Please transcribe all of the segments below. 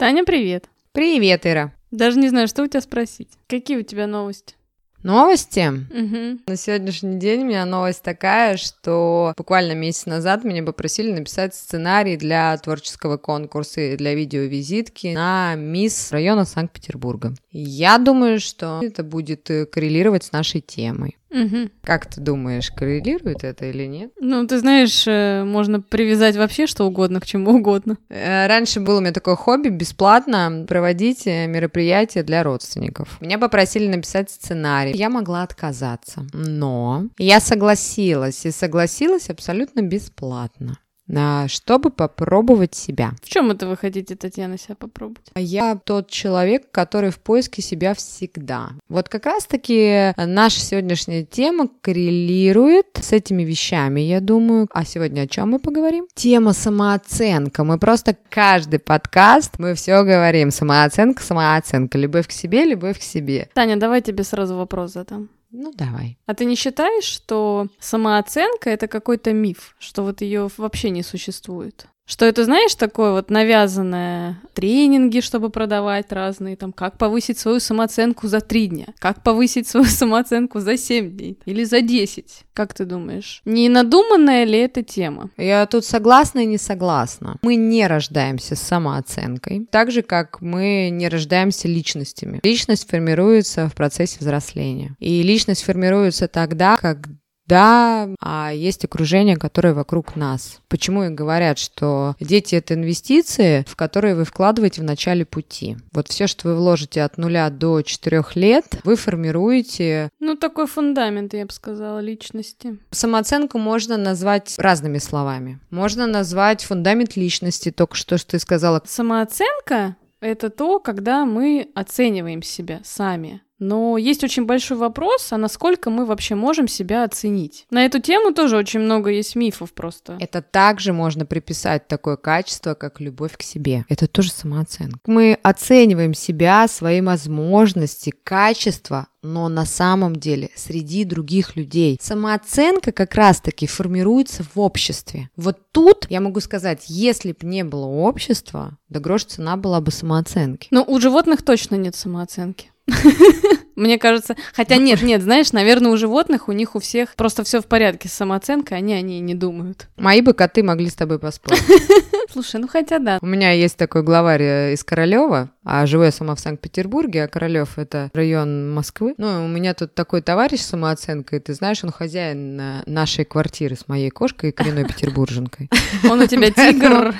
Таня, привет. Привет, Ира. Даже не знаю, что у тебя спросить. Какие у тебя новости? Новости. Угу. На сегодняшний день у меня новость такая, что буквально месяц назад меня попросили написать сценарий для творческого конкурса и для видеовизитки на мисс района Санкт-Петербурга. Я думаю, что это будет э, коррелировать с нашей темой. Угу. Как ты думаешь, коррелирует это или нет? Ну, ты знаешь, э, можно привязать вообще что угодно к чему угодно. Э, Раньше было у меня такое хобби бесплатно проводить э, мероприятия для родственников. Меня попросили написать сценарий. Я могла отказаться, но я согласилась и согласилась абсолютно бесплатно. А, Чтобы попробовать себя. В чем это вы хотите, Татьяна, себя попробовать? Я тот человек, который в поиске себя всегда. Вот как раз-таки наша сегодняшняя тема коррелирует с этими вещами, я думаю. А сегодня о чем мы поговорим? Тема самооценка. Мы просто каждый подкаст, мы все говорим. Самооценка, самооценка. Любовь к себе, любовь к себе. Таня, давай тебе сразу вопрос задам. Ну, давай. А ты не считаешь, что самооценка это какой-то миф, что вот ее вообще не существует? Что это, знаешь, такое вот навязанное тренинги, чтобы продавать разные, там, как повысить свою самооценку за три дня, как повысить свою самооценку за семь дней или за десять. Как ты думаешь? Не надуманная ли эта тема? Я тут согласна и не согласна. Мы не рождаемся с самооценкой, так же, как мы не рождаемся личностями. Личность формируется в процессе взросления. И личность формируется тогда, когда да, а есть окружение, которое вокруг нас. Почему и говорят, что дети это инвестиции, в которые вы вкладываете в начале пути. Вот все, что вы вложите от нуля до четырех лет, вы формируете. Ну, такой фундамент, я бы сказала, личности. Самооценку можно назвать разными словами. Можно назвать фундамент личности, только что, что ты сказала. Самооценка — это то, когда мы оцениваем себя сами. Но есть очень большой вопрос, а насколько мы вообще можем себя оценить. На эту тему тоже очень много есть мифов просто. Это также можно приписать такое качество, как любовь к себе. Это тоже самооценка. Мы оцениваем себя, свои возможности, качества, но на самом деле среди других людей. Самооценка как раз-таки формируется в обществе. Вот тут я могу сказать, если бы не было общества, да грош цена была бы самооценки. Но у животных точно нет самооценки. Мне кажется, хотя нет, нет, знаешь, наверное, у животных, у них у всех просто все в порядке с самооценкой, они о ней не думают. Мои бы коты могли с тобой поспорить. Слушай, ну хотя да. У меня есть такой главарь э, из Королева, а живу я сама в Санкт-Петербурге, а Королев это район Москвы. Ну, у меня тут такой товарищ с самооценкой, ты знаешь, он хозяин э, нашей квартиры с моей кошкой и коренной петербурженкой. Он у тебя тигр.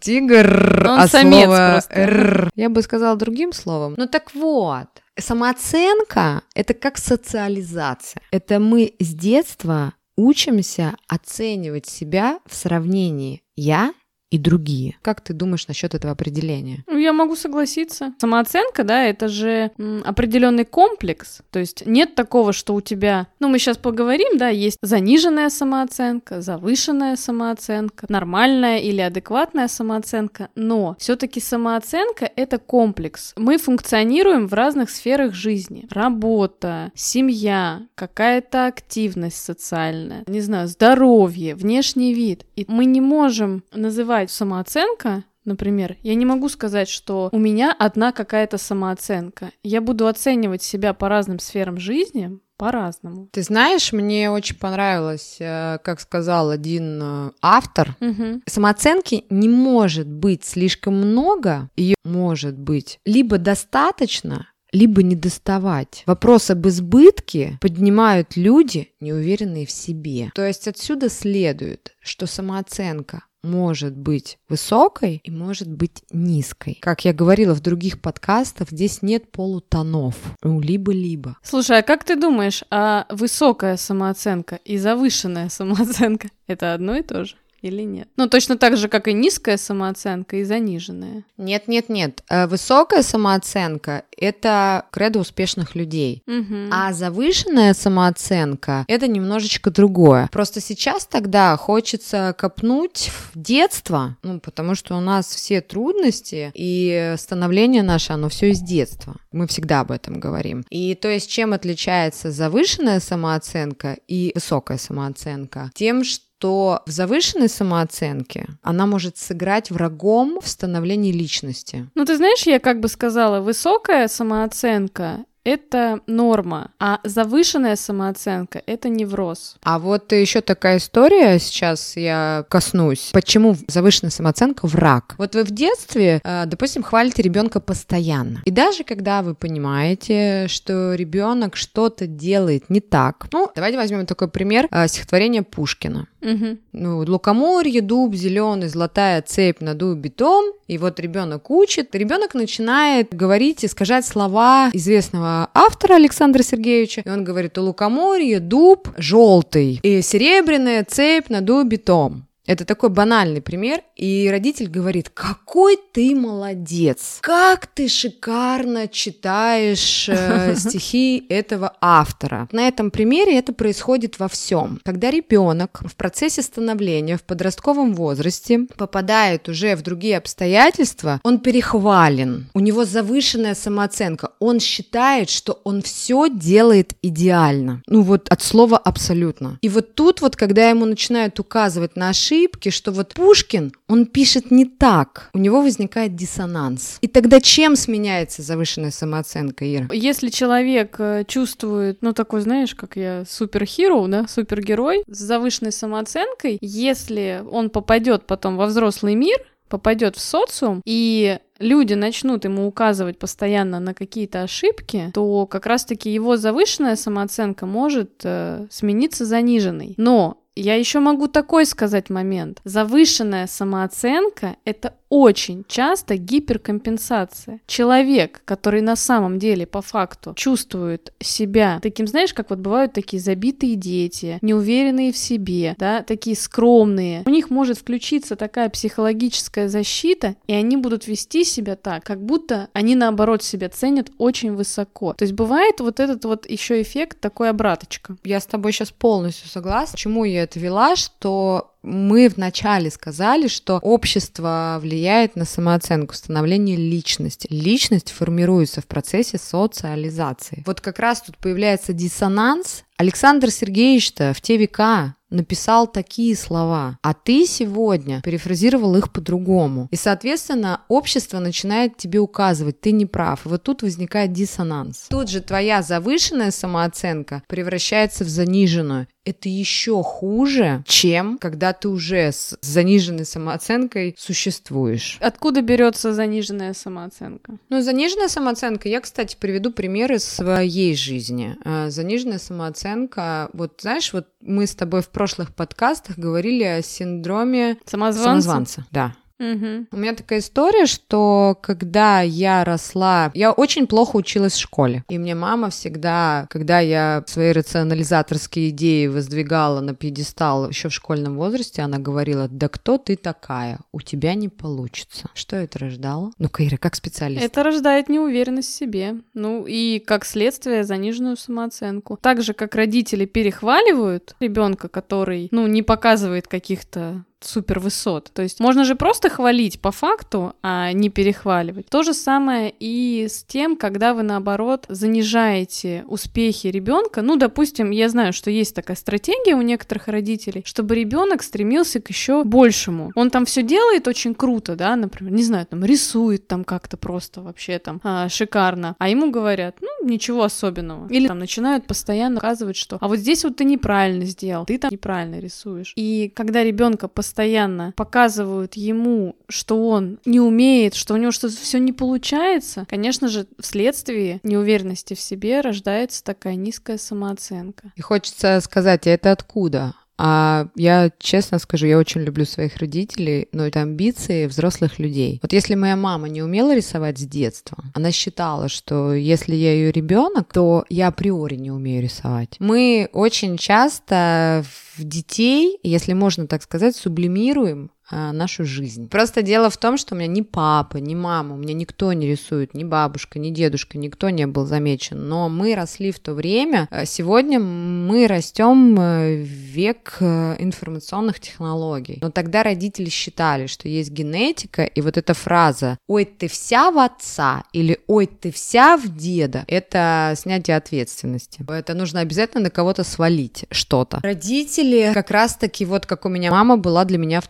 Тигр, а слово. «р» я бы сказала другим словом. Ну так вот, самооценка — это как социализация. Это мы с детства учимся оценивать себя в сравнении «я» и другие. Как ты думаешь насчет этого определения? Ну, я могу согласиться. Самооценка, да, это же определенный комплекс. То есть нет такого, что у тебя... Ну, мы сейчас поговорим, да, есть заниженная самооценка, завышенная самооценка, нормальная или адекватная самооценка. Но все-таки самооценка — это комплекс. Мы функционируем в разных сферах жизни. Работа, семья, какая-то активность социальная, не знаю, здоровье, внешний вид. И мы не можем называть самооценка, например, я не могу сказать, что у меня одна какая-то самооценка. Я буду оценивать себя по разным сферам жизни по-разному. Ты знаешь, мне очень понравилось, э, как сказал один э, автор, Мгм. самооценки не может быть слишком много, ее может быть либо достаточно, либо не доставать. Вопрос об избытке поднимают люди, неуверенные в себе. То есть отсюда следует, что самооценка может быть высокой и может быть низкой. Как я говорила в других подкастах, здесь нет полутонов. Ну, Либо-либо. Слушай, а как ты думаешь, а высокая самооценка и завышенная самооценка это одно и то же? Или нет? Ну, точно так же, как и низкая самооценка и заниженная. Нет, нет, нет. Э, Высокая самооценка – это кредо успешных людей. Мгм. А завышенная самооценка – это немножечко другое. Просто сейчас тогда хочется копнуть в детство, ну, потому что у нас все трудности и становление наше, оно все из детства. Мы всегда об этом говорим. И то есть чем отличается завышенная самооценка и высокая самооценка? Тем, что то в завышенной самооценке она может сыграть врагом в становлении личности. Ну, ты знаешь, я как бы сказала, высокая самооценка это норма, а завышенная самооценка — это невроз. А вот еще такая история, сейчас я коснусь. Почему завышенная самооценка — враг? Вот вы в детстве, э, допустим, хвалите ребенка постоянно. И даже когда вы понимаете, что ребенок что-то делает не так, ну, давайте возьмем такой пример э, стихотворения Пушкина. Угу. Ну, лукоморье, дуб зеленый, золотая цепь на дубе том. И вот ребенок учит, ребенок начинает говорить, искажать слова известного автора Александра Сергеевича. И он говорит, у лукоморье дуб желтый и серебряная цепь на дубе том. Это такой банальный пример, и родитель говорит, какой ты молодец, как ты шикарно читаешь э, стихи этого автора. На этом примере это происходит во всем. Когда ребенок в процессе становления в подростковом возрасте попадает уже в другие обстоятельства, он перехвален, у него завышенная самооценка, он считает, что он все делает идеально. Ну вот от слова абсолютно. И вот тут вот, когда ему начинают указывать на ошибки, ошибки, что вот Пушкин, он пишет не так, у него возникает диссонанс. И тогда чем сменяется завышенная самооценка, Ира? Если человек э, чувствует, ну такой, знаешь, как я, суперхиро, да, супергерой, с завышенной самооценкой, если он попадет потом во взрослый мир, попадет в социум, и люди начнут ему указывать постоянно на какие-то ошибки, то как раз-таки его завышенная самооценка может э, смениться заниженной. Но я еще могу такой сказать момент. Завышенная самооценка — это очень часто гиперкомпенсация. Человек, который на самом деле по факту чувствует себя таким, знаешь, как вот бывают такие забитые дети, неуверенные в себе, да, такие скромные, у них может включиться такая психологическая защита, и они будут вести себя так, как будто они наоборот себя ценят очень высоко. То есть бывает вот этот вот еще эффект такой обраточка. Я с тобой сейчас полностью согласна. Почему я это вела, что мы вначале сказали, что общество влияет на самооценку, становление личности. Личность формируется в процессе социализации. Вот как раз тут появляется диссонанс. Александр Сергеевич-то в те века написал такие слова, а ты сегодня перефразировал их по-другому. И, соответственно, общество начинает тебе указывать, ты не прав. И вот тут возникает диссонанс. Тут же твоя завышенная самооценка превращается в заниженную это еще хуже, чем когда ты уже с заниженной самооценкой существуешь. Откуда берется заниженная самооценка? Ну, заниженная самооценка, я, кстати, приведу примеры своей жизни. Э, заниженная самооценка, вот знаешь, вот мы с тобой в прошлых подкастах говорили о синдроме самозванца. самозванца. Да. Угу. У меня такая история, что когда я росла, я очень плохо училась в школе. И мне мама всегда, когда я свои рационализаторские идеи воздвигала на пьедестал еще в школьном возрасте, она говорила, да кто ты такая? У тебя не получится. Что это рождало? Ну, Каира, как специалист. Это рождает неуверенность в себе. Ну, и как следствие заниженную самооценку. Так же, как родители перехваливают ребенка, который, ну, не показывает каких-то супер высот. То есть можно же просто хвалить по факту, а не перехваливать. То же самое и с тем, когда вы наоборот занижаете успехи ребенка. Ну, допустим, я знаю, что есть такая стратегия у некоторых родителей, чтобы ребенок стремился к еще большему. Он там все делает очень круто, да, например, не знаю, там рисует там как-то просто вообще там а, шикарно, а ему говорят, ну ничего особенного. Или там начинают постоянно указывать, что а вот здесь вот ты неправильно сделал, ты там неправильно рисуешь. И когда ребенка постоянно постоянно показывают ему, что он не умеет, что у него что-то все не получается, конечно же, вследствие неуверенности в себе рождается такая низкая самооценка. И хочется сказать, а это откуда? А я честно скажу, я очень люблю своих родителей, но это амбиции взрослых людей. Вот если моя мама не умела рисовать с детства, она считала, что если я ее ребенок, то я априори не умею рисовать. Мы очень часто в детей, если можно так сказать, сублимируем нашу жизнь. Просто дело в том, что у меня ни папа, ни мама, у меня никто не рисует, ни бабушка, ни дедушка, никто не был замечен. Но мы росли в то время. А сегодня мы растем э, в век э, информационных технологий. Но тогда родители считали, что есть генетика, и вот эта фраза «Ой, ты вся в отца» или «Ой, ты вся в деда» — это снятие ответственности. Это нужно обязательно на кого-то свалить что-то. Родители как раз-таки, вот как у меня мама была для меня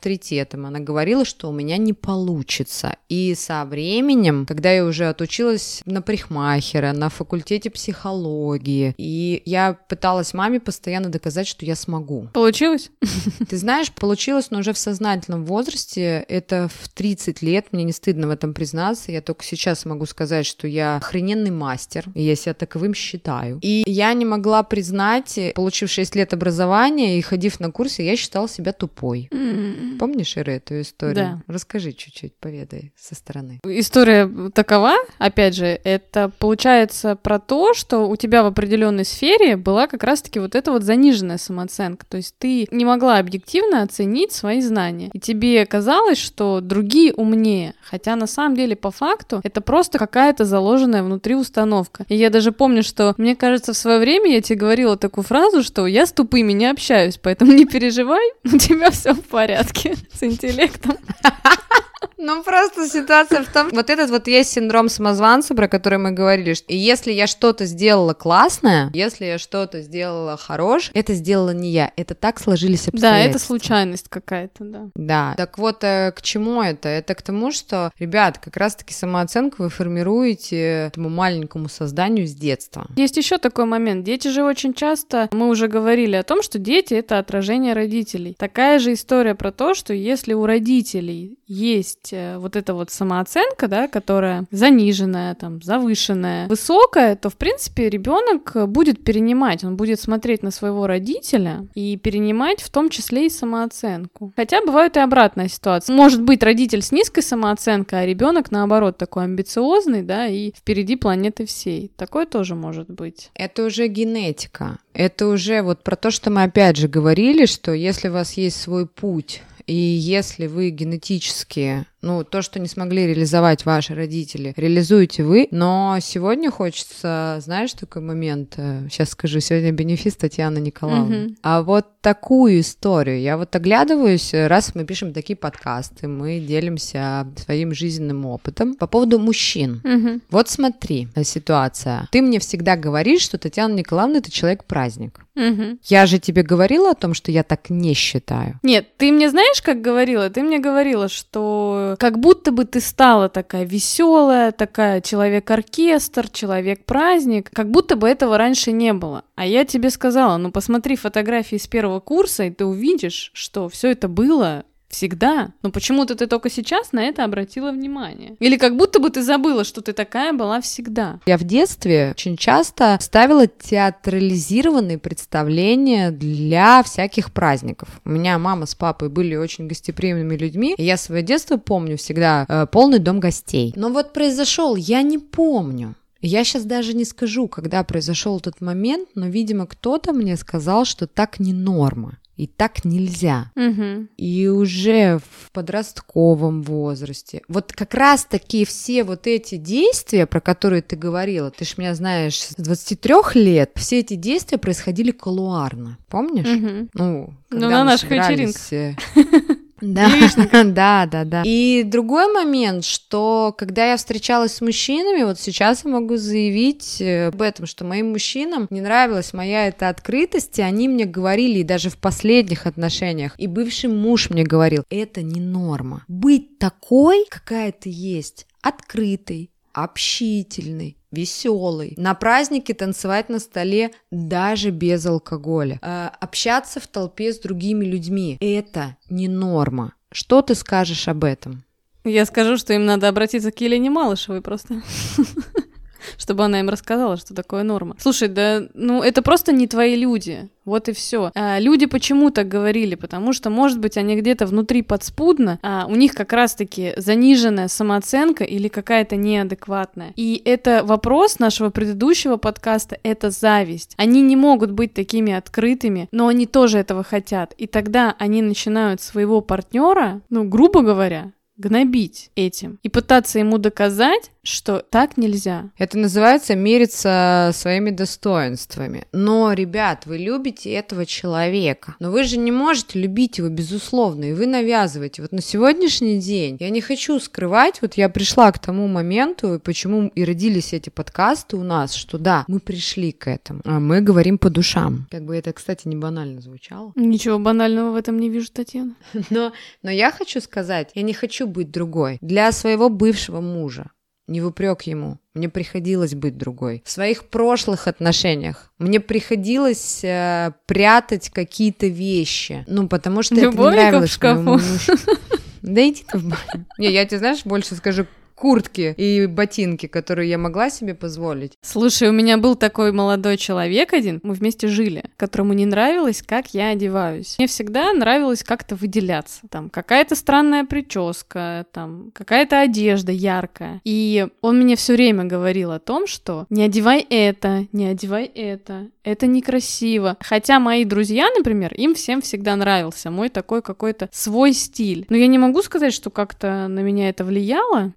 авторитетом. Она говорила, что у меня не получится. И со временем, когда я уже отучилась на парикмахера, на факультете психологии, и я пыталась маме постоянно доказать, что я смогу. Получилось? Ты знаешь, получилось, но уже в сознательном возрасте, это в 30 лет, мне не стыдно в этом признаться, я только сейчас могу сказать, что я охрененный мастер, и я себя таковым считаю. И я не могла признать, получив 6 лет образования и ходив на курсы, я считала себя тупой. Mm-hmm. Помнишь, Ира, эту историю? Да. Расскажи чуть-чуть, поведай со стороны. История такова, опять же, это получается про то, что у тебя в определенной сфере была как раз-таки вот эта вот заниженная самооценка. То есть ты не могла объективно оценить свои знания. И тебе казалось, что другие умнее. Хотя на самом деле по факту это просто какая-то заложенная внутри установка. И я даже помню, что мне кажется, в свое время я тебе говорила такую фразу, что я с тупыми не общаюсь, поэтому не переживай, у тебя все в порядке с интеллектом. Ну, просто ситуация в том, вот этот вот есть синдром самозванца, про который мы говорили, что если я что-то сделала классное, если я что-то сделала хорошее, это сделала не я, это так сложились обстоятельства. Да, это случайность какая-то, да. Да, так вот, э, к чему это? Это к тому, что, ребят, как раз-таки самооценку вы формируете этому маленькому созданию с детства. Есть еще такой момент. Дети же очень часто, мы уже говорили о том, что дети — это отражение родителей. Такая же история про то, что если у родителей есть э, вот эта вот самооценка, да, которая заниженная, там, завышенная, высокая, то, в принципе, ребенок будет перенимать, он будет смотреть на своего родителя и перенимать в том числе и самооценку. Хотя бывает и обратная ситуация. Может быть родитель с низкой самооценкой, а ребенок, наоборот, такой амбициозный, да, и впереди планеты всей. Такое тоже может быть. Это уже генетика. Это уже вот про то, что мы опять же говорили, что если у вас есть свой путь, и если вы генетически ну, то, что не смогли реализовать ваши родители, реализуете вы. Но сегодня хочется, знаешь, такой момент, сейчас э, скажу, сегодня бенефис Татьяна Николаевна. Mm-hmm. А вот такую историю, я вот оглядываюсь, раз мы пишем такие подкасты, мы делимся своим жизненным опытом по поводу мужчин. Mm-hmm. Вот смотри, э, ситуация. Ты мне всегда говоришь, что Татьяна Николаевна это человек-праздник. Угу. Я же тебе говорила о том, что я так не считаю. Нет, ты мне знаешь, как говорила? Ты мне говорила, что как будто бы ты стала такая веселая, такая человек-оркестр, человек-праздник, как будто бы этого раньше не было. А я тебе сказала, ну посмотри фотографии с первого курса, и ты увидишь, что все это было Всегда. Но почему-то ты только сейчас на это обратила внимание. Или как будто бы ты забыла, что ты такая была всегда. Я в детстве очень часто ставила театрализированные представления для всяких праздников. У меня мама с папой были очень гостеприимными людьми, и я свое детство помню всегда э, полный дом гостей. Но вот произошел, я не помню. Я сейчас даже не скажу, когда произошел этот момент, но, видимо, кто-то мне сказал, что так не норма. И так нельзя. Угу. И уже в подростковом возрасте. Вот как раз таки все вот эти действия, про которые ты говорила, ты ж меня знаешь, с 23 лет, все эти действия происходили колуарно. Помнишь? Угу. Ну, когда ну, на наших вечеринках. Да, да, да, да. И другой момент, что когда я встречалась с мужчинами, вот сейчас я могу заявить э, об этом, что моим мужчинам не нравилась моя эта открытость, и они мне говорили, и даже в последних отношениях, и бывший муж мне говорил, это не норма. Быть такой, какая ты есть, открытой, общительный, веселый, на празднике танцевать на столе даже без алкоголя, э, общаться в толпе с другими людьми. Это не норма. Что ты скажешь об этом? Я скажу, что им надо обратиться к Елене Малышевой просто. чтобы она им рассказала, что такое норма. Слушай, да, ну это просто не твои люди. Вот и все. А, люди почему так говорили? Потому что, может быть, они где-то внутри подспудно, а у них как раз-таки заниженная самооценка или какая-то неадекватная. И это вопрос нашего предыдущего подкаста, это зависть. Они не могут быть такими открытыми, но они тоже этого хотят. И тогда они начинают своего партнера, ну, грубо говоря, гнобить этим и пытаться ему доказать, что так нельзя. Это называется мериться своими достоинствами. Но, ребят, вы любите этого человека, но вы же не можете любить его безусловно, и вы навязываете. Вот на сегодняшний день я не хочу скрывать, вот я пришла к тому моменту, и почему и родились эти подкасты у нас, что да, мы пришли к этому, а мы говорим по душам. Как бы это, кстати, не банально звучало. Ничего банального в этом не вижу, Татьяна. Но, но я хочу сказать, я не хочу быть другой. Для своего бывшего мужа не в упрек ему. Мне приходилось быть другой. В своих прошлых отношениях мне приходилось э, прятать какие-то вещи. Ну, потому что Любовника это не нравилось в шкафу. Да иди ты в баню. Не, я тебе, знаешь, больше скажу, куртки и ботинки, которые я могла себе позволить. Слушай, у меня был такой молодой человек один, мы вместе жили, которому не нравилось, как я одеваюсь. Мне всегда нравилось как-то выделяться. Там какая-то странная прическа, там какая-то одежда яркая. И он мне все время говорил о том, что не одевай это, не одевай это, это некрасиво. Хотя мои друзья, например, им всем всегда нравился мой такой какой-то свой стиль. Но я не могу сказать, что как-то на меня это влияло.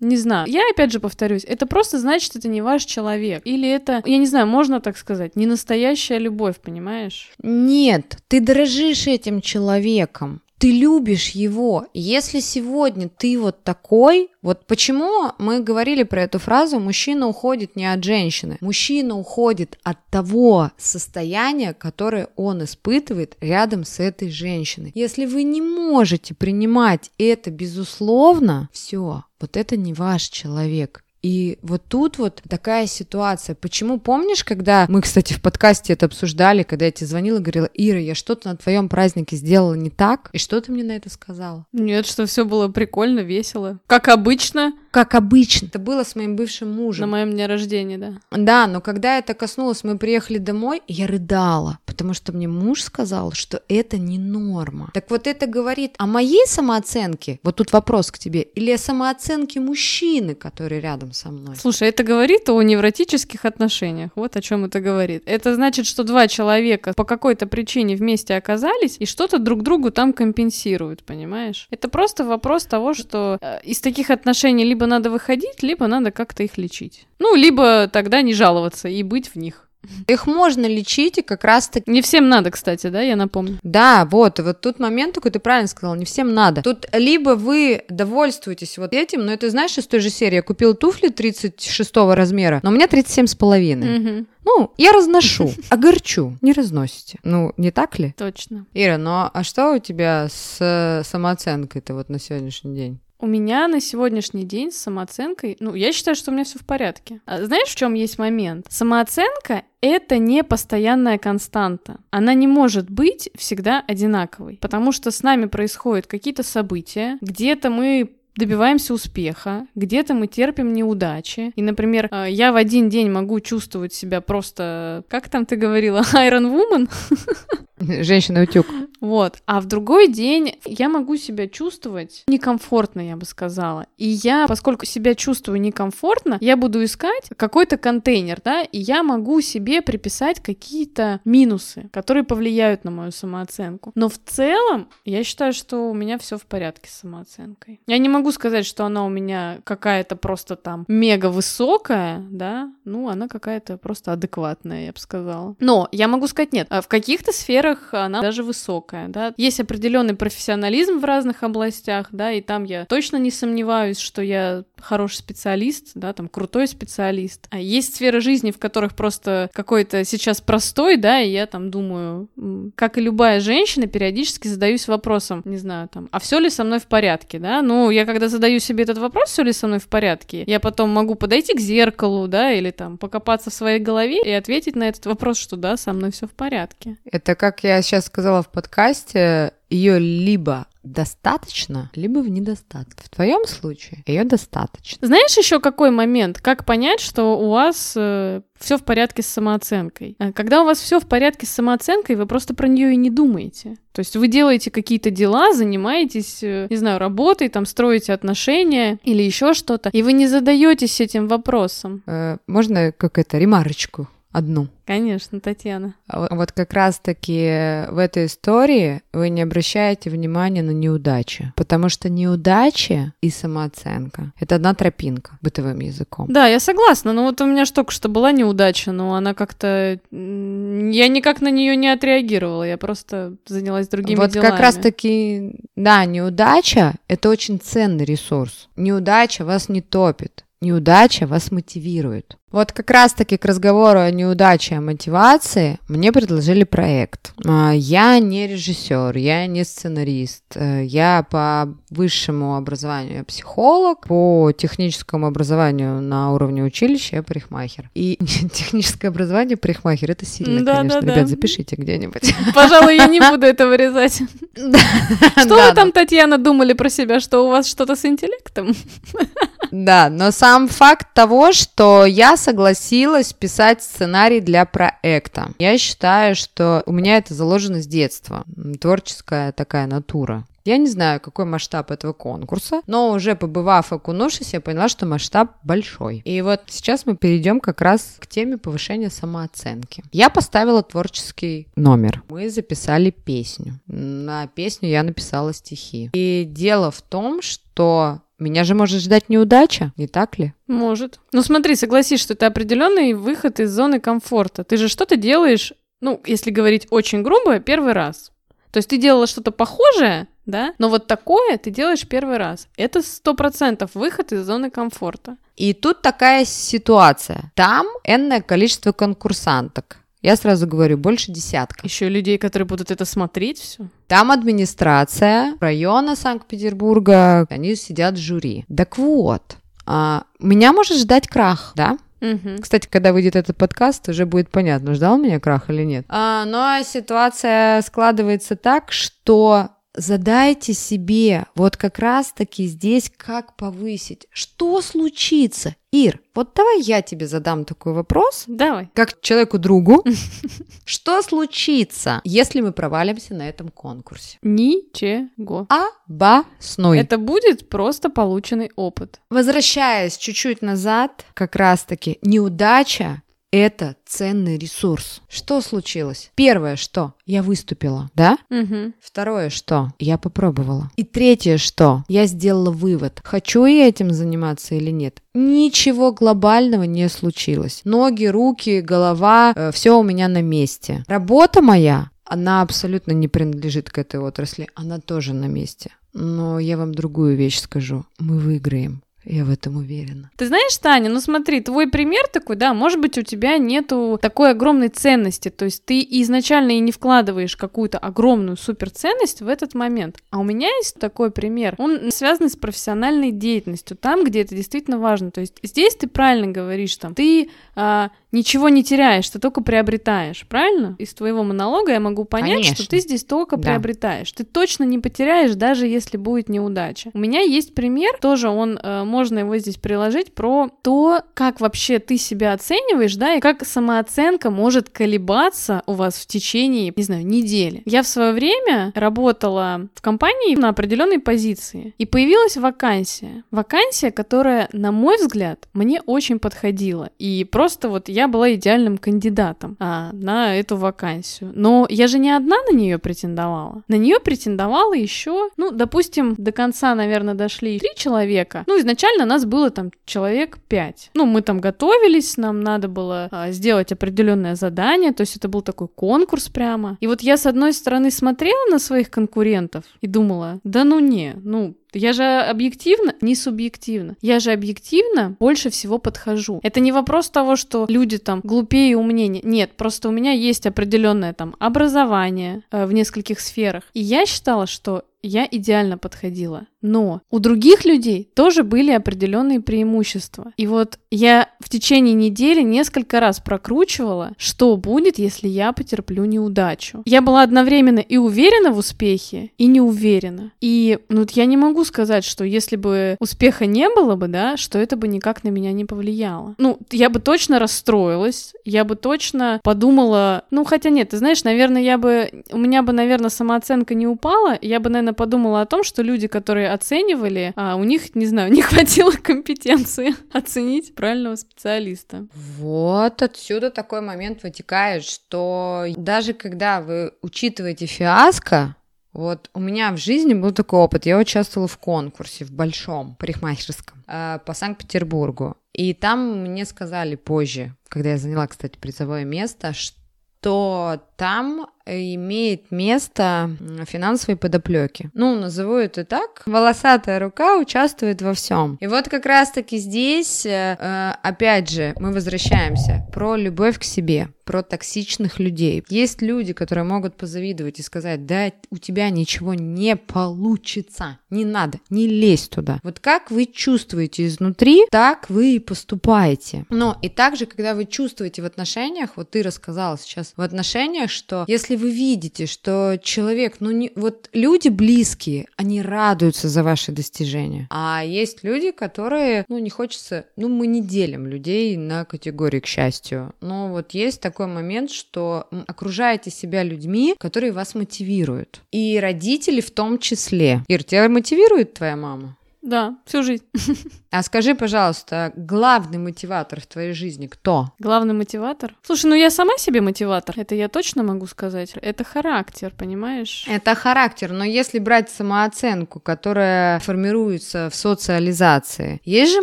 Не знаю. Я опять же повторюсь, это просто значит, это не ваш человек. Или это, я не знаю, можно так сказать, не настоящая любовь, понимаешь? Нет, ты дрожишь этим человеком. Ты любишь его. Если сегодня ты вот такой, вот почему мы говорили про эту фразу «мужчина уходит не от женщины». Мужчина уходит от того состояния, которое он испытывает рядом с этой женщиной. Если вы не можете принимать это безусловно, все, вот это не ваш человек. И вот тут вот такая ситуация. Почему, помнишь, когда мы, кстати, в подкасте это обсуждали, когда я тебе звонила и говорила, Ира, я что-то на твоем празднике сделала не так, и что ты мне на это сказала? Нет, что все было прикольно, весело. Как обычно Как обычно. Это было с моим бывшим на мужем. моем дне рождения, да. Да, но когда это коснулось, мы приехали домой, я рыдала, потому что мне муж сказал, что это не норма. Так вот это говорит о моей самооценке, вот тут вопрос к тебе, или о самооценке мужчины, который рядом со мной. Слушай, это говорит о невротических отношениях. Вот о чем это говорит. Это значит, что два человека по какой-то причине вместе оказались и что-то друг другу там компенсируют, понимаешь? Это просто вопрос того, что э, из таких отношений либо надо выходить, либо надо как-то их лечить. Ну, либо тогда не жаловаться и быть в них. Их можно лечить, и как раз-таки Не всем надо, кстати, да, я напомню. Да, вот, вот тут момент такой, ты правильно сказал, не всем надо. Тут либо вы довольствуетесь вот этим, но это знаешь из той же серии, я купила туфли 36 размера, но у меня 37 с половиной. Мгм, Ну, я разношу, огорчу, не разносите. Ну, не так ли? точно. Ира, ну а что у тебя с самооценкой-то вот на сегодняшний день? У меня на сегодняшний день с самооценкой, ну, я считаю, что у меня все в порядке. А знаешь, в чем есть момент? Самооценка это не постоянная константа. Она не может быть всегда одинаковой, потому что с нами происходят какие-то события, где-то мы добиваемся успеха, где-то мы терпим неудачи. И, например, э, я в один день могу чувствовать себя просто, как там ты говорила, Iron Woman, Женщина-утюг. вот. А в другой день я могу себя чувствовать некомфортно, я бы сказала. И я, поскольку себя чувствую некомфортно, я буду искать какой-то контейнер, да, и я могу себе приписать какие-то минусы, которые повлияют на мою самооценку. Но в целом, я считаю, что у меня все в порядке с самооценкой. Я не могу сказать, что она у меня какая-то просто там мега высокая, да, ну, она какая-то просто адекватная, я бы сказала. Но я могу сказать нет. А В каких-то сферах она даже высокая, да. Есть определенный профессионализм в разных областях, да, и там я точно не сомневаюсь, что я хороший специалист, да, там крутой специалист. А есть сферы жизни, в которых просто какой-то сейчас простой, да, и я там думаю, как и любая женщина, периодически задаюсь вопросом, не знаю, там, а все ли со мной в порядке, да? Ну, я когда задаю себе этот вопрос, все ли со мной в порядке, я потом могу подойти к зеркалу, да, или там покопаться в своей голове и ответить на этот вопрос, что да, со мной все в порядке. Это, как я сейчас сказала в подкасте, ее либо достаточно, либо в недостатке. В твоем случае ее достаточно. Знаешь еще какой момент? Как понять, что у вас э, все в порядке с самооценкой? Э, Когда у вас все в порядке с самооценкой, вы просто про нее и не думаете. То есть вы делаете какие-то дела, занимаетесь, э, не знаю, работой, там строите отношения или еще что-то, и вы не задаетесь этим вопросом. Э, можно какую-то ремарочку одну? Конечно, Татьяна. А вот- Вот как раз-таки в этой истории вы не обращаете внимания на неудачи, потому что неудачи и самооценка — это одна тропинка бытовым языком. Да, я согласна, но вот у меня ж только что была неудача, но она как-то... Я никак на нее не отреагировала, я просто занялась другими вот делами. как раз-таки, да, неудача — это очень ценный ресурс. Неудача вас не топит. Неудача вас мотивирует. Вот как раз-таки к разговору о неудаче, о мотивации мне предложили проект. А, Я не режиссер, я не сценарист, э, я по высшему образованию психолог, по техническому образованию на уровне училища я парикмахер. И техническое образование парикмахер это сильно, Да, конечно. да, да. Ребят, запишите где-нибудь. Пожалуй, я не буду это вырезать. Что вы там, Татьяна, думали про себя, что у вас что-то с интеллектом? Да, но сам факт того, что я согласилась писать сценарий для проекта. Я считаю, что у меня это заложено с детства. Творческая такая натура. Я не знаю, какой масштаб этого конкурса, но уже побывав, окунувшись, я поняла, что масштаб большой. И вот сейчас мы перейдем как раз к теме повышения самооценки. Я поставила творческий номер. Мы записали песню. На песню я написала стихи. И дело в том, что меня же может ждать неудача, не так ли? Может. Ну смотри, согласись, что это определенный выход из зоны комфорта. Ты же что-то делаешь, ну, если говорить очень грубо, первый раз. То есть ты делала что-то похожее, да, но вот такое ты делаешь первый раз. Это сто процентов выход из зоны комфорта. И тут такая ситуация. Там энное количество конкурсанток. Я сразу говорю, больше десятка. Еще людей, которые будут это смотреть, все. Там администрация района Санкт-Петербурга, они сидят в жюри. Так вот, а, меня может ждать крах, да? Угу. Кстати, когда выйдет этот подкаст, уже будет понятно, ждал меня крах или нет. А, но ситуация складывается так, что задайте себе вот как раз-таки здесь, как повысить. Что случится? Ир, вот давай я тебе задам такой вопрос. Давай. Как человеку-другу. Что случится, если мы провалимся на этом конкурсе? Ничего. Обоснуй. Это будет просто полученный опыт. Возвращаясь чуть-чуть назад, как раз-таки неудача это ценный ресурс. Что случилось? Первое, что я выступила, да? Угу. Второе, что я попробовала. И третье, что я сделала вывод, хочу я этим заниматься или нет. Ничего глобального не случилось. Ноги, руки, голова, все у меня на месте. Работа моя, она абсолютно не принадлежит к этой отрасли, она тоже на месте. Но я вам другую вещь скажу. Мы выиграем. Я в этом уверена. Ты знаешь, Таня, ну смотри, твой пример такой, да, может быть, у тебя нету такой огромной ценности, то есть ты изначально и не вкладываешь какую-то огромную суперценность в этот момент. А у меня есть такой пример, он связан с профессиональной деятельностью, там, где это действительно важно. То есть здесь ты правильно говоришь, там, ты а, ничего не теряешь, ты только приобретаешь, правильно? Из твоего монолога я могу понять, Конечно. что ты здесь только Да. приобретаешь. Ты точно не потеряешь, даже если будет неудача. У меня есть пример, тоже он, э, можно его здесь приложить, про то, как вообще ты себя оцениваешь, да, и как самооценка может колебаться у вас в течение, не знаю, недели. Я в свое время работала в компании на определенной позиции, и появилась вакансия. Вакансия, которая, на мой взгляд, мне очень подходила. И просто вот я была идеальным кандидатом а, на эту вакансию. Но я же не одна на нее претендовала. На нее претендовала еще, ну, допустим, до конца, наверное, дошли три человека. Ну, изначально нас было там человек пять. Ну, мы там готовились, нам надо было а, сделать определенное задание, то есть это был такой конкурс прямо. И вот я, с одной стороны, смотрела на своих конкурентов и думала, да ну не, ну, я же объективно, не субъективно. Я же объективно больше всего подхожу. Это не вопрос того, что люди там глупее и умнее. Нет, просто у меня есть определенное там образование э, в нескольких сферах. И я считала, что я идеально подходила. Но у других людей тоже были определенные преимущества. И вот я в течение недели несколько раз прокручивала, что будет, если я потерплю неудачу. Я была одновременно и уверена в успехе, и не уверена. И ну, вот я не могу сказать, что если бы успеха не было бы, да, что это бы никак на меня не повлияло. Ну, я бы точно расстроилась, я бы точно подумала, ну, хотя нет, ты знаешь, наверное, я бы, у меня бы, наверное, самооценка не упала, я бы, наверное, подумала о том, что люди, которые оценивали, а у них, не знаю, не хватило компетенции оценить правильного специалиста. Вот отсюда такой момент вытекает, что даже когда вы учитываете фиаско, вот у меня в жизни был такой опыт. Я участвовала в конкурсе, в большом, парикмахерском, э, по Санкт-Петербургу. И там мне сказали позже, когда я заняла, кстати, призовое место, что там имеет место финансовой подоплеки. Ну, назову это так. Волосатая рука участвует во всем. И вот как раз-таки здесь, э, э, опять же, мы возвращаемся про любовь к себе, про токсичных людей. Есть люди, которые могут позавидовать и сказать, да, у тебя ничего не получится, не надо, не лезь туда. Вот как вы чувствуете изнутри, так вы и поступаете. Но и также, когда вы чувствуете в отношениях, вот ты рассказала сейчас, в отношениях, что если вы видите, что человек, ну не, вот люди близкие, они радуются за ваши достижения, а есть люди, которые, ну не хочется, ну мы не делим людей на категории, к счастью, но вот есть такой момент, что окружаете себя людьми, которые вас мотивируют, и родители в том числе. Ир, тебя мотивирует твоя мама? Да, всю жизнь. А скажи, пожалуйста, главный мотиватор в твоей жизни кто? Главный мотиватор? Слушай, ну я сама себе мотиватор. Это я точно могу сказать. Это характер, понимаешь? Это характер, но если брать самооценку, которая формируется в социализации, есть же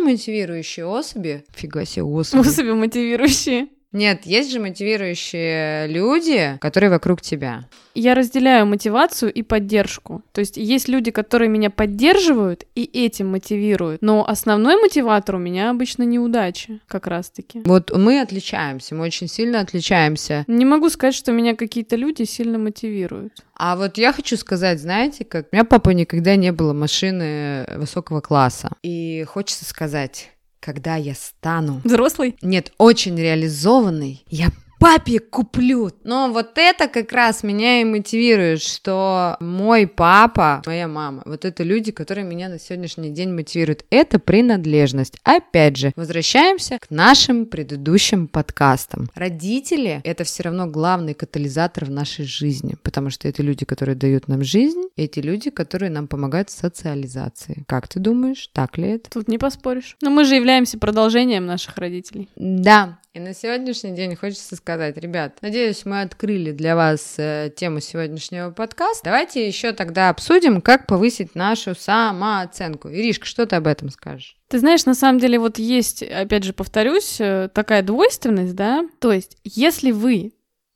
мотивирующие особи? Фига себе, особи. Особи мотивирующие. Нет, есть же мотивирующие люди, которые вокруг тебя. Я разделяю мотивацию и поддержку. То есть есть люди, которые меня поддерживают и этим мотивируют. Но основной мотиватор у меня обычно неудача, как раз-таки. Вот мы отличаемся, мы очень сильно отличаемся. Не могу сказать, что меня какие-то люди сильно мотивируют. А вот я хочу сказать, знаете, как у меня папа никогда не было машины высокого класса. И хочется сказать, когда я стану... Взрослый? Нет, очень реализованный, я папе куплю. Но вот это как раз меня и мотивирует, что мой папа, моя мама, вот это люди, которые меня на сегодняшний день мотивируют. Это принадлежность. Опять же, возвращаемся к нашим предыдущим подкастам. Родители — это все равно главный катализатор в нашей жизни, потому что это люди, которые дают нам жизнь, эти люди, которые нам помогают в социализации. Как ты думаешь, так ли это? Тут не поспоришь. Но мы же являемся продолжением наших родителей. Да, и на сегодняшний день хочется сказать, ребят, надеюсь, мы открыли для вас э, тему сегодняшнего подкаста. Давайте еще тогда обсудим, как повысить нашу самооценку. Иришка, что ты об этом скажешь? Ты знаешь, на самом деле вот есть, опять же повторюсь, э, такая двойственность, да? То есть, если вы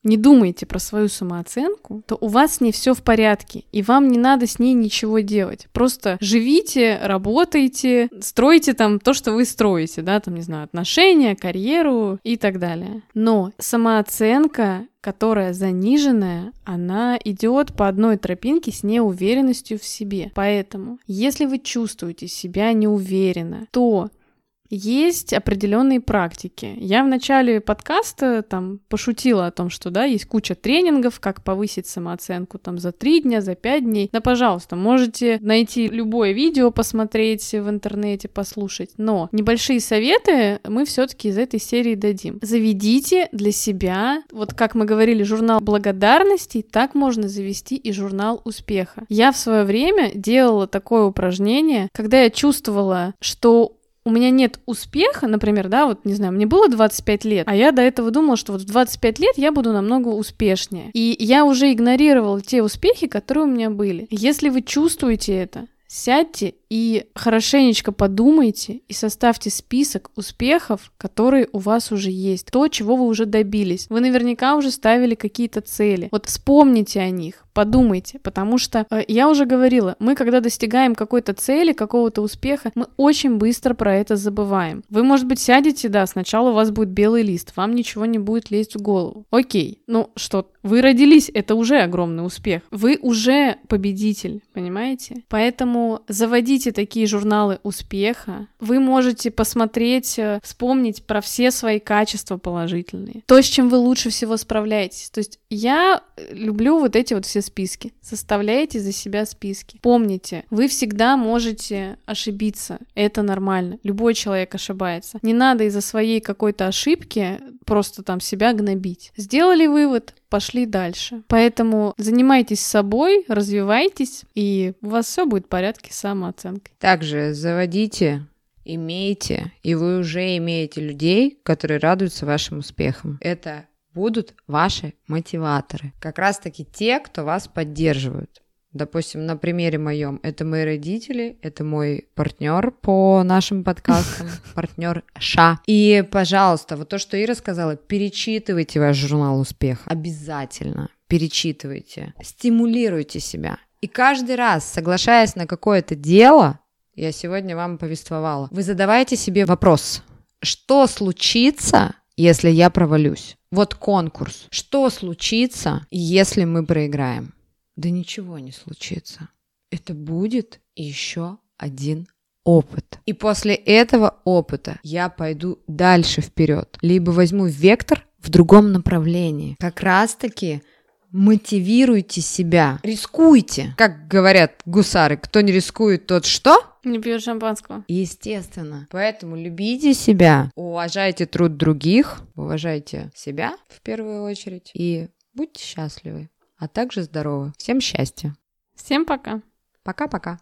не думаете про свою самооценку, то у вас с ней все в порядке, и вам не надо с ней ничего делать. Просто живите, работайте, стройте там то, что вы строите, да, там, не знаю, отношения, карьеру и так далее. Но самооценка которая заниженная, она идет по одной тропинке с неуверенностью в себе. Поэтому, если вы чувствуете себя неуверенно, то есть определенные практики. Я в начале подкаста там пошутила о том, что да, есть куча тренингов, как повысить самооценку там за три дня, за пять дней. Да, пожалуйста, можете найти любое видео, посмотреть в интернете, послушать. Но небольшие советы мы все-таки из этой серии дадим. Заведите для себя, вот как мы говорили, журнал благодарностей, так можно завести и журнал успеха. Я в свое время делала такое упражнение, когда я чувствовала, что у меня нет успеха, например, да, вот, не знаю, мне было 25 лет, а я до этого думала, что вот в 25 лет я буду намного успешнее. И я уже игнорировала те успехи, которые у меня были. Если вы чувствуете это, сядьте и хорошенечко подумайте и составьте список успехов, которые у вас уже есть, то, чего вы уже добились. Вы наверняка уже ставили какие-то цели. Вот вспомните о них, подумайте, потому что э, я уже говорила, мы когда достигаем какой-то цели, какого-то успеха, мы очень быстро про это забываем. Вы, может быть, сядете, да, сначала у вас будет белый лист, вам ничего не будет лезть в голову. Окей, ну что, вы родились, это уже огромный успех. Вы уже победитель, понимаете? Поэтому заводите Заводите такие журналы успеха. Вы можете посмотреть, э, вспомнить про все свои качества положительные. То, с чем вы лучше всего справляетесь. То есть я люблю вот эти вот все списки. Составляйте за себя списки. Помните, вы всегда можете ошибиться. Это нормально. Любой человек ошибается. Не надо из-за своей какой-то ошибки просто там себя гнобить. Сделали вывод, пошли дальше. Поэтому занимайтесь собой, развивайтесь, и у вас все будет в порядке с самооценкой. Также заводите имейте, и вы уже имеете людей, которые радуются вашим успехам. Это будут ваши мотиваторы. Как раз-таки те, кто вас поддерживают. Допустим, на примере моем, это мои родители, это мой партнер по нашим подкастам, партнер Ша. И, пожалуйста, вот то, что Ира сказала, перечитывайте ваш журнал успеха. Обязательно перечитывайте, стимулируйте себя. И каждый раз, соглашаясь на какое-то дело, я сегодня вам повествовала, вы задавайте себе вопрос, что случится, если я провалюсь? Вот конкурс. Что случится, если мы проиграем? Да ничего не случится. Это будет еще один опыт. И после этого опыта я пойду дальше вперед. Либо возьму вектор в другом направлении. Как раз-таки мотивируйте себя, рискуйте. Как говорят гусары, кто не рискует, тот что? Не пьет шампанского. Естественно. Поэтому любите себя, уважайте труд других, уважайте себя в первую очередь и будьте счастливы, а также здоровы. Всем счастья. Всем пока. Пока-пока.